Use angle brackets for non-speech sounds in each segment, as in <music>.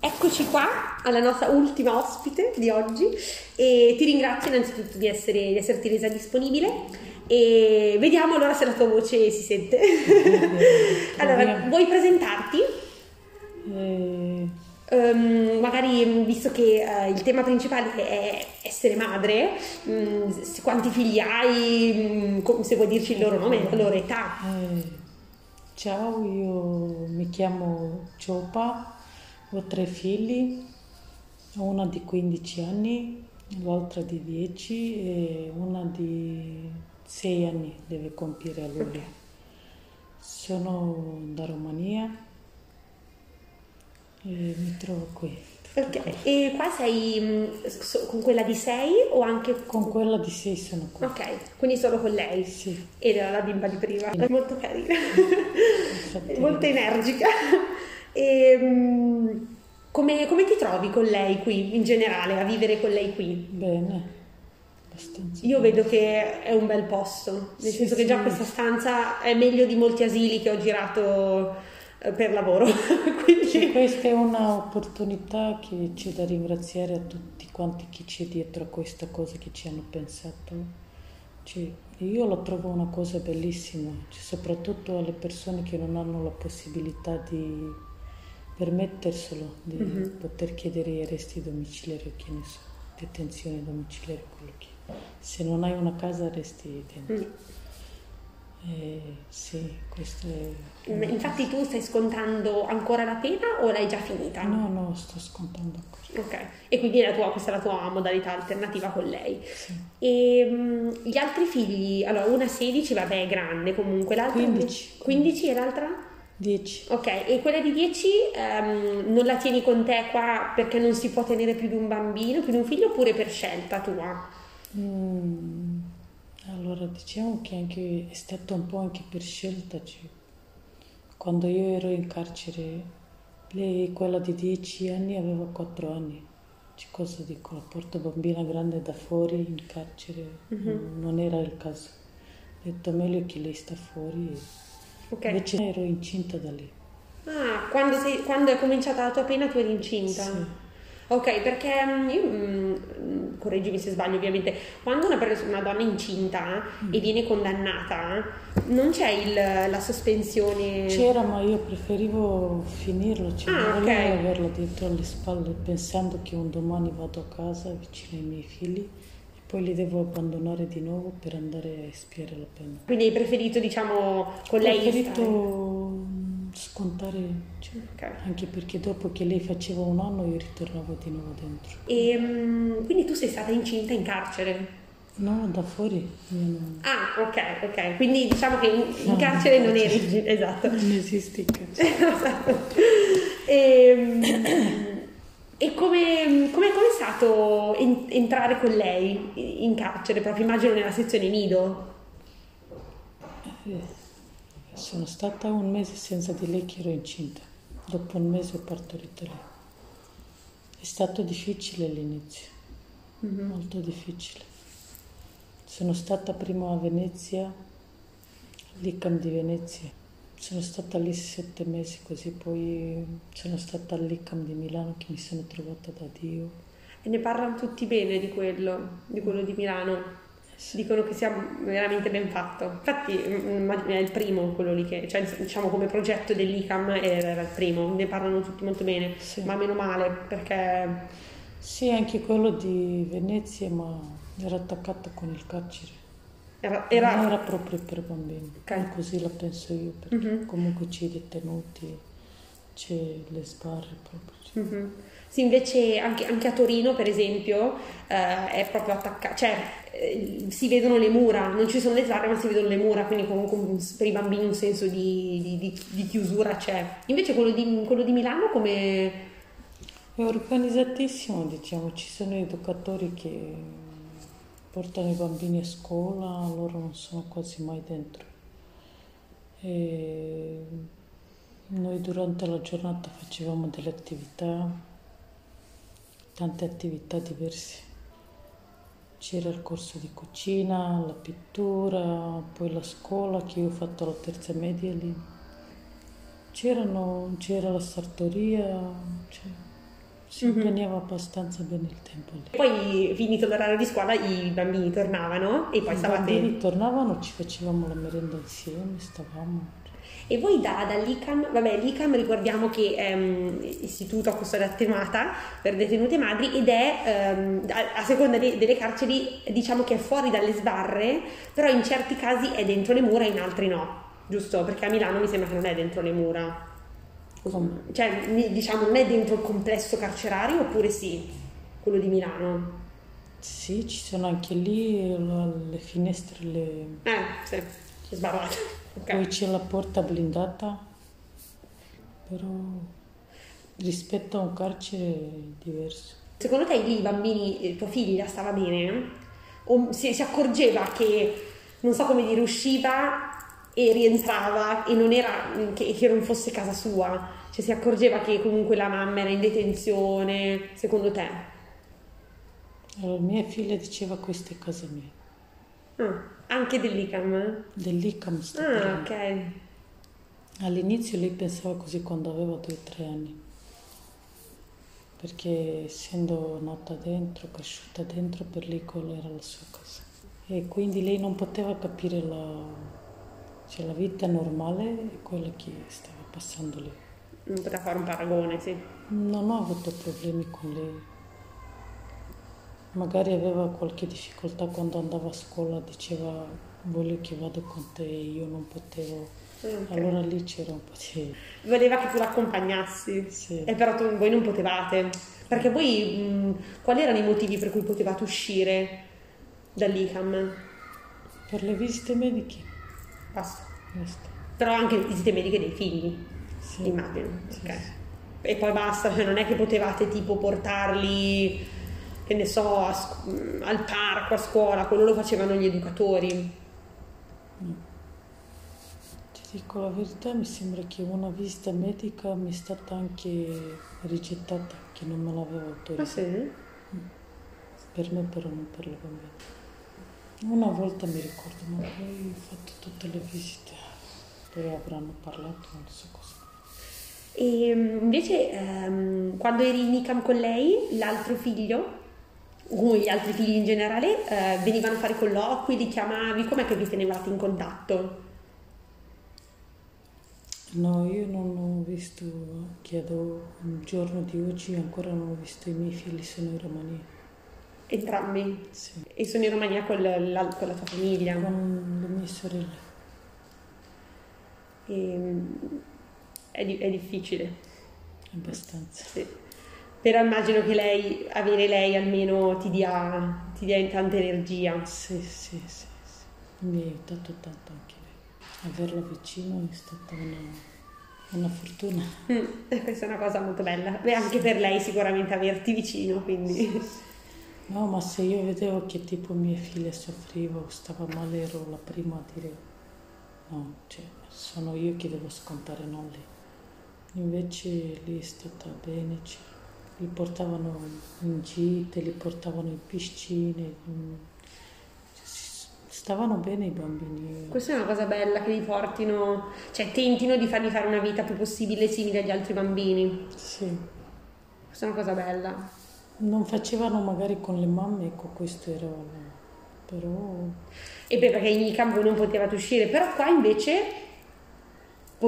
Eccoci qua alla nostra ultima ospite di oggi e ti ringrazio innanzitutto di, essere, di esserti resa disponibile e vediamo allora se la tua voce si sente. <laughs> allora, vuoi presentarti? Eh, Um, magari visto che uh, il tema principale è essere madre, um, quanti figli hai, um, se vuoi dirci il loro nome, la loro età. eh, ciao, io mi chiamo Ciopa, ho tre figli, una di 15 anni, l'altra di 10 e una di 6 anni deve compiere a luglio. Sono da Romania e mi trovo qui. Ok, e qua sei so- con quella di 6 o anche Con quella di 6 sono qui. Ok, quindi solo con lei. Sì, Ed era la bimba di prima, è molto carina, infatti molto energica. E, mh, come, come ti trovi con lei qui, in generale, a vivere con lei qui? bene. Io vedo che è un bel posto, nel Sì, senso che già sì. questa stanza è meglio di molti asili che ho girato eh, per lavoro. <laughs> Quindi, Sì, questa è un'opportunità che c'è da ringraziare a tutti quanti chi c'è dietro a questa cosa che ci hanno pensato. Cioè, io lo trovo una cosa bellissima, cioè, soprattutto alle persone che non hanno la possibilità di permetterselo, di Mhm. poter chiedere i arresti domiciliari, che ne so, detenzione domiciliare, quello che Se non hai una casa resti dentro. Mm. Eh, sì, questo è... infatti tu stai scontando ancora la pena o l'hai già finita? No, no, sto scontando ancora. Ok, e quindi la tua- questa è la tua modalità alternativa con lei. Sì. E mh, gli altri figli, allora una 16, vabbè è grande comunque, l'altra 15. 15 e l'altra? 10. Ok, e quella di 10 ehm, non la tieni con te qua perché non si può tenere più di un bambino, più di un figlio oppure per scelta tua? Mm, allora diciamo che anche, è stato un po' anche per scelta. cioè, quando io ero in carcere, lei, quella di 10 anni, aveva 4 anni. Cioè, cosa dico? La porto bambina grande da fuori in carcere, Mhm. non era il caso. Ho detto meglio che lei sta fuori. Ok. Invece ero incinta da lì. Ah, quando, sei- quando è cominciata la tua pena tu eri incinta? Sì. Ok, perché mm, io, mm, correggimi se sbaglio ovviamente, quando una, pers- una donna è incinta e viene condannata, non c'è il- la sospensione... C'era, ma io preferivo finirlo, cioè Ah, non ok. volevo averlo dietro alle spalle pensando che un domani vado a casa vicino ai miei figli poi li devo abbandonare di nuovo per andare a espiare la pena. Quindi hai preferito, diciamo, con Ho lei preferito stare? mm, scontare, cioè, Ok. anche perché dopo che lei faceva un anno io ritornavo di nuovo dentro. E, mm, quindi tu sei stata incinta in carcere? No, da fuori non, Ah, ok, ok. Quindi diciamo che in, in No, carcere in non eri... Esatto. non esiste il carcere. <laughs> Esatto. E, e come, stato en- entrare con lei in carcere, proprio immagino nella sezione nido? Eh, Sono stata un mese senza di lei che ero incinta. Dopo un mese ho partorito lei. È stato difficile all'inizio, molto difficile. Sono stata prima a Venezia, all'ICAM di Venezia. Sono stata lì sette mesi così, poi sono stata all'ICAM di Milano che mi sono trovata da Dio. E ne parlano tutti bene di quello, di quello di Milano. Dicono che sia veramente ben fatto. Infatti mm, è il primo quello lì che, cioè diciamo come progetto dell'ICAM era il primo, ne parlano tutti molto bene, Sì. ma meno male perché Sì, anche quello di Venezia, ma era attaccato con il carcere. era... Non era- era proprio per bambini, Ok. così la penso io, perché Mhm. comunque c'è i detenuti, c'è le sbarre proprio. Mhm. Sì, invece anche, anche a Torino, per esempio, eh, è proprio attaccato, cioè eh, si vedono le mura, non ci sono le sbarre, ma si vedono le mura, quindi comunque un- per i bambini un senso di, di- di- di chiusura c'è. Invece quello di, quello di Milano come... È organizzatissimo, diciamo, ci sono educatori che portano i bambini a scuola, loro non sono quasi mai dentro. E noi durante la giornata facevamo delle attività, tante attività diverse. C'era il corso di cucina, la pittura, poi la scuola che io ho fatto la terza media lì. C'erano, c'era la sartoria, cioè, si Mhm. impegnava abbastanza bene il tempo lì. Poi finito l'orario di scuola i bambini tornavano e poi I stavate... bambini tornavano, ci facevamo la merenda insieme, stavamo. E voi da, dall'ICAM, vabbè l'ICAM ricordiamo che è un istituto a custodia attenuata per detenute madri ed è ehm, a, a seconda de- delle carceri diciamo che è fuori dalle sbarre, però in certi casi è dentro le mura, in altri no, giusto? Perché a Milano mi sembra che non è dentro le mura. Cioè, diciamo, non è dentro il complesso carcerario oppure sì, quello di Milano? Sì, ci sono anche lì le finestre, le... Eh, sì, è sbarrato. Ok. poi c'è la porta blindata, però rispetto a un carcere è diverso. Secondo te lì i bambini, eh, tua figlia stava bene? O si, si accorgeva che, non so come dire, usciva e rientrava e non era, che, che non fosse casa sua? Cioè si accorgeva che comunque la mamma era in detenzione, secondo te? Allora, mia figlia diceva questa è casa mia, Ah, anche dell'ICAM? dell'ICAM sta Ah, parlando. ok. All'inizio lei pensava così quando aveva due o tre anni, perché essendo nata dentro, cresciuta dentro, per lei quella era la sua casa. E quindi lei non poteva capire la, cioè, la vita normale e quella che stava passando lì. Non poteva fare un paragone, sì. Non ho avuto problemi con lei. Magari aveva qualche difficoltà quando andava a scuola, diceva voglio che vado con te, io non potevo. Ok. Allora lì c'era un po' di... Voleva che tu l'accompagnassi. Sì. E però tu- voi non potevate. Perché voi, mh, quali erano i motivi per cui potevate uscire dall'ICAM? Per le visite mediche, Basta. basta. Però anche le visite mediche dei figli, Sì. immagino. Sì, ok. sì. E poi basta, cioè non è che potevate tipo portarli, che ne so, a mh, al parco, a scuola, quello lo facevano gli educatori. Ti dico la verità, mi sembra che una visita medica mi è stata anche rigettata, che non me l'aveva Ah autorizzata. sì? Per me però non per le bambine. Una volta mi ricordo, ma poi ho fatto tutte le visite. Poi avranno parlato, non so cosa. E mh, invece ehm, quando eri in ICAM con lei, l'altro figlio, o gli altri figli in generale, eh, venivano a fare colloqui, li chiamavi, com'è che vi tenevate in contatto? No, io non ho visto, chiedo un giorno di oggi, ancora non ho visto i miei figli, sono in Romania. Entrambi? Sì. E sono in Romania con la, la- con la tua famiglia? Con le mie sorelle. E, mh, è, è difficile, Abbastanza. sì. Però immagino che lei, avere lei almeno ti dia, ti dia tanta energia. Sì, sì, sì, sì. Mi ha aiutato tanto anche lei. Averla vicino è stata una, una fortuna. Mm, e questa è una cosa molto bella. Beh, anche per lei sicuramente averti vicino, quindi... No, ma se io vedevo che tipo mia figlia soffriva o stava male, ero la prima a dire no, cioè, sono io che devo scontare, non lei. Invece lì è stata bene, cioè, li portavano in gite, li portavano in piscine, mm, stavano bene i bambini. Questa è una cosa bella che li portino, cioè tentino di fargli fare una vita più possibile simile agli altri bambini. Sì, Questa è una cosa bella. non facevano magari con le mamme, ecco questo era, però E poi perché in ICAM voi non potevate uscire, però qua invece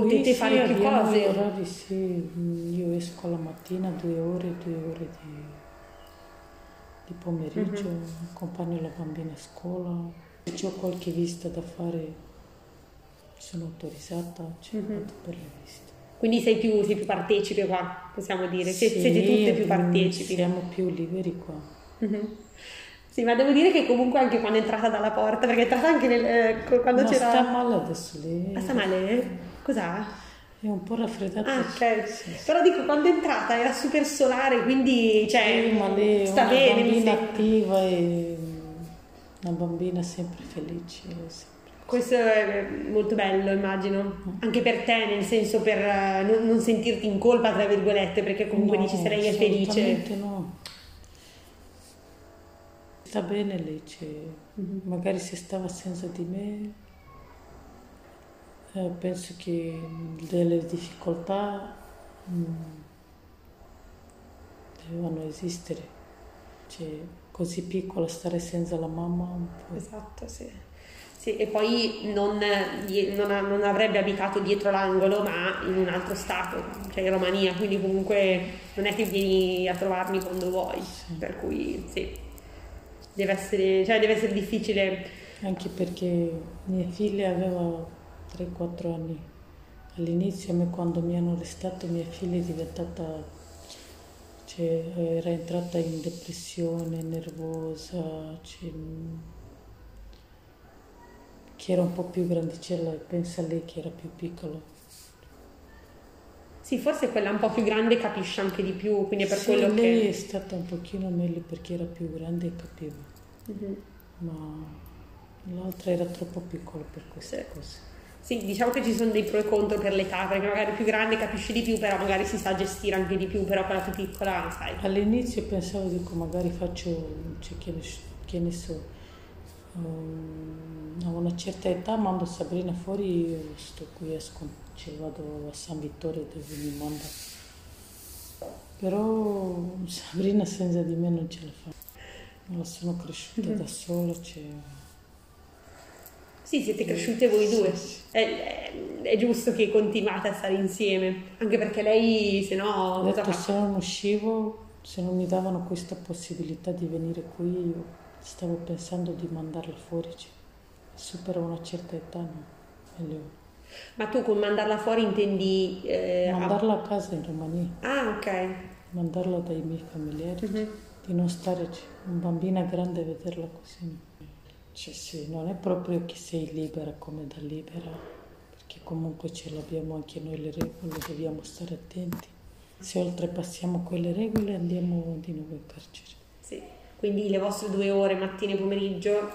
potete sì, fare più cose. orari, sì. Mm, Io esco la mattina due ore, due ore di, di pomeriggio, Mhm. accompagno la bambina a scuola. Se ho qualche visita da fare, sono autorizzata, cioè Mhm. vado per le visite. Quindi sei più, sei più partecipe qua, possiamo dire. Sì, siete tutte più mm, partecipi. Siamo più liberi qua. Mhm. Sì, ma devo dire che comunque anche quando è entrata dalla porta, perché è entrata anche nel, eh, quando Ma c'era... sta male adesso lei. Ah, sta male? Cos'ha? È un po' raffreddata. Ah, ok. Sì, sì. Però dico, quando è entrata era super solare, quindi, cioè, Sì, ma lei è sta una bene, mi bambina sembra. attiva e una bambina sempre felice. sempre. Questo è molto bello, immagino. Anche per te, nel senso per eh, non, non sentirti in colpa, tra virgolette, perché comunque No, dici è felice. no. Sta bene lei, cioè, Mhm. magari se stava senza di me, eh, penso che delle difficoltà, mm, dovevano esistere. Cioè, così piccola stare senza la mamma un po'. Esatto, sì. Sì, e poi non, non, non, avrebbe abitato dietro l'angolo, ma in un altro stato, cioè in Romania, quindi comunque non è che vieni a trovarmi quando vuoi, sì. per cui sì, deve essere, cioè deve essere difficile. Anche perché mia figlia aveva 3-4 anni. All'inizio, a me quando mi hanno arrestato, mia figlia è diventata cioè, era entrata in depressione, nervosa, cioè, che era un po' più grandicella pensa a lei che era più piccola. Sì, forse quella un po' più grande capisce anche di più, quindi è per sì, quello lei che... lei è stata un pochino meglio perché era più grande e capiva, mm-hmm. ma l'altra era troppo piccola per queste sì. cose. Sì, diciamo che ci sono dei pro e contro per l'età, perché magari più grande capisce di più, però magari si sa gestire anche di più, però quella più piccola, sai. All'inizio pensavo, dico, magari faccio, cioè, che, ne, che ne so, um, a una certa età mando Sabrina fuori, sto qui, esco, cioè vado a San Vittorio dove mi manda. Però Sabrina senza di me non ce la fa. Non sono cresciuta <laughs> da sola, cioè sì, siete cresciute voi due. È, è, giusto che continuate a stare insieme, anche perché lei, se no... Ho detto, se non uscivo, se non mi davano questa possibilità di venire qui, io stavo pensando di mandarla fuori. Cioè, supera una certa età, no? Meglio. Ma tu con mandarla fuori intendi... Eh, mandarla a casa in Romania. Ah, ok. Mandarla dai miei familiari, uh-huh. di non stare... Cioè, un bambina grande vederla così. Cioè, sì, non è proprio che sei libera come da libera, perché comunque ce l'abbiamo anche noi le regole, dobbiamo stare attenti. Se oltrepassiamo quelle regole andiamo di nuovo in carcere. Sì, quindi le vostre due ore mattina e pomeriggio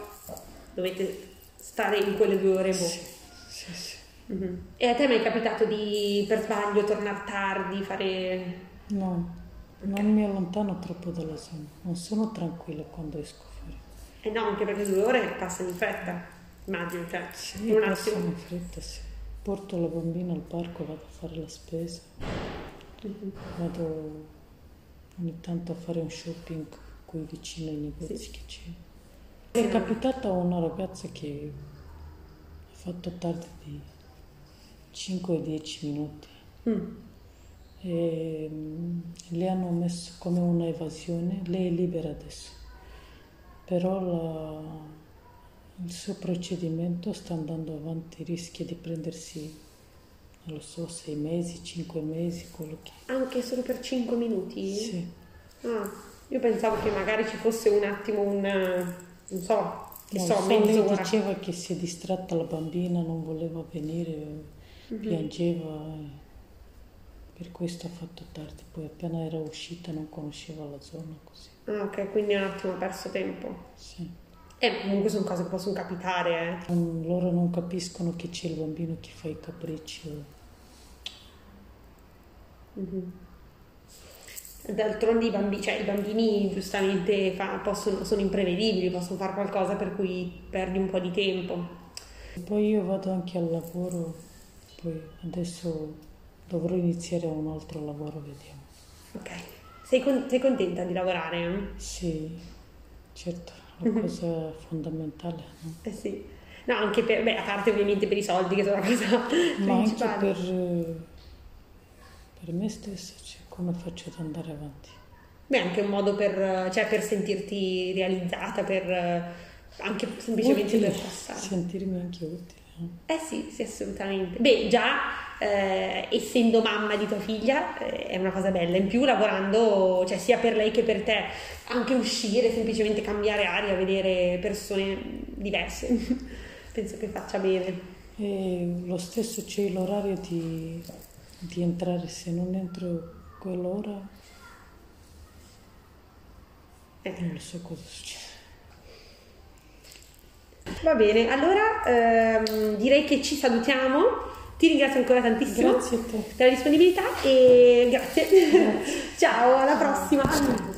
dovete stare in quelle due ore. Boh. Sì, sì, sì. Mm-hmm. E a te mi è capitato di per sbaglio tornare tardi, fare... No, okay. non mi allontano troppo dalla zona, non sono tranquilla quando esco eh no, anche perché due ore passano in fretta, immagino, cioè, sì, un passano in fretta, sì. Porto la bambina al parco, vado a fare la spesa, mm-hmm. vado ogni tanto a fare un shopping qui vicino ai negozi sì. che c'è. È capitata una ragazza che ha fatto tardi di 5-10 minuti. Mm. E, mm, le hanno messo come una evasione, lei è libera adesso però la, il suo procedimento sta andando avanti, rischia di prendersi, non lo so, sei mesi, cinque mesi, quello che... Anche solo per cinque minuti? Sì. Ah, io pensavo che magari ci fosse un attimo un, non so, che no, so, Lei diceva che si è distratta la bambina, non voleva venire, mm-hmm. piangeva, per questo ha fatto tardi, poi appena era uscita non conosceva la zona così. Ah, ok, quindi un attimo perso tempo. Sì. Eh, comunque sono cose che possono capitare. Eh. Loro non capiscono che c'è il bambino che fa i capricci. Mm-hmm. D'altronde i bambini, cioè, i bambini giustamente fa, possono, sono imprevedibili, possono fare qualcosa per cui perdi un po' di tempo. Poi io vado anche al lavoro, poi adesso dovrò iniziare un altro lavoro, vediamo. Ok. Sei, con- sei contenta di lavorare? Sì, certo, è una cosa fondamentale. No? Eh sì. No, anche per, beh, a parte ovviamente per i soldi che sono la cosa Ma principale. anche per, per me stessa, cioè, come faccio ad andare avanti. Beh, anche un modo per, cioè, per sentirti realizzata, per anche semplicemente utile, per passare. Sentirmi anche utile. Eh sì, sì, assolutamente. Beh, già eh, essendo mamma di tua figlia eh, è una cosa bella. In più lavorando, cioè sia per lei che per te, anche uscire, semplicemente cambiare aria, vedere persone diverse, <laughs> penso che faccia bene. E lo stesso c'è l'orario di, di entrare, se non entro quell'ora eh. non so cosa succede. Va bene, allora ehm, direi che ci salutiamo. Ti ringrazio ancora tantissimo grazie per la disponibilità e grazie. grazie. <laughs> Ciao, alla prossima.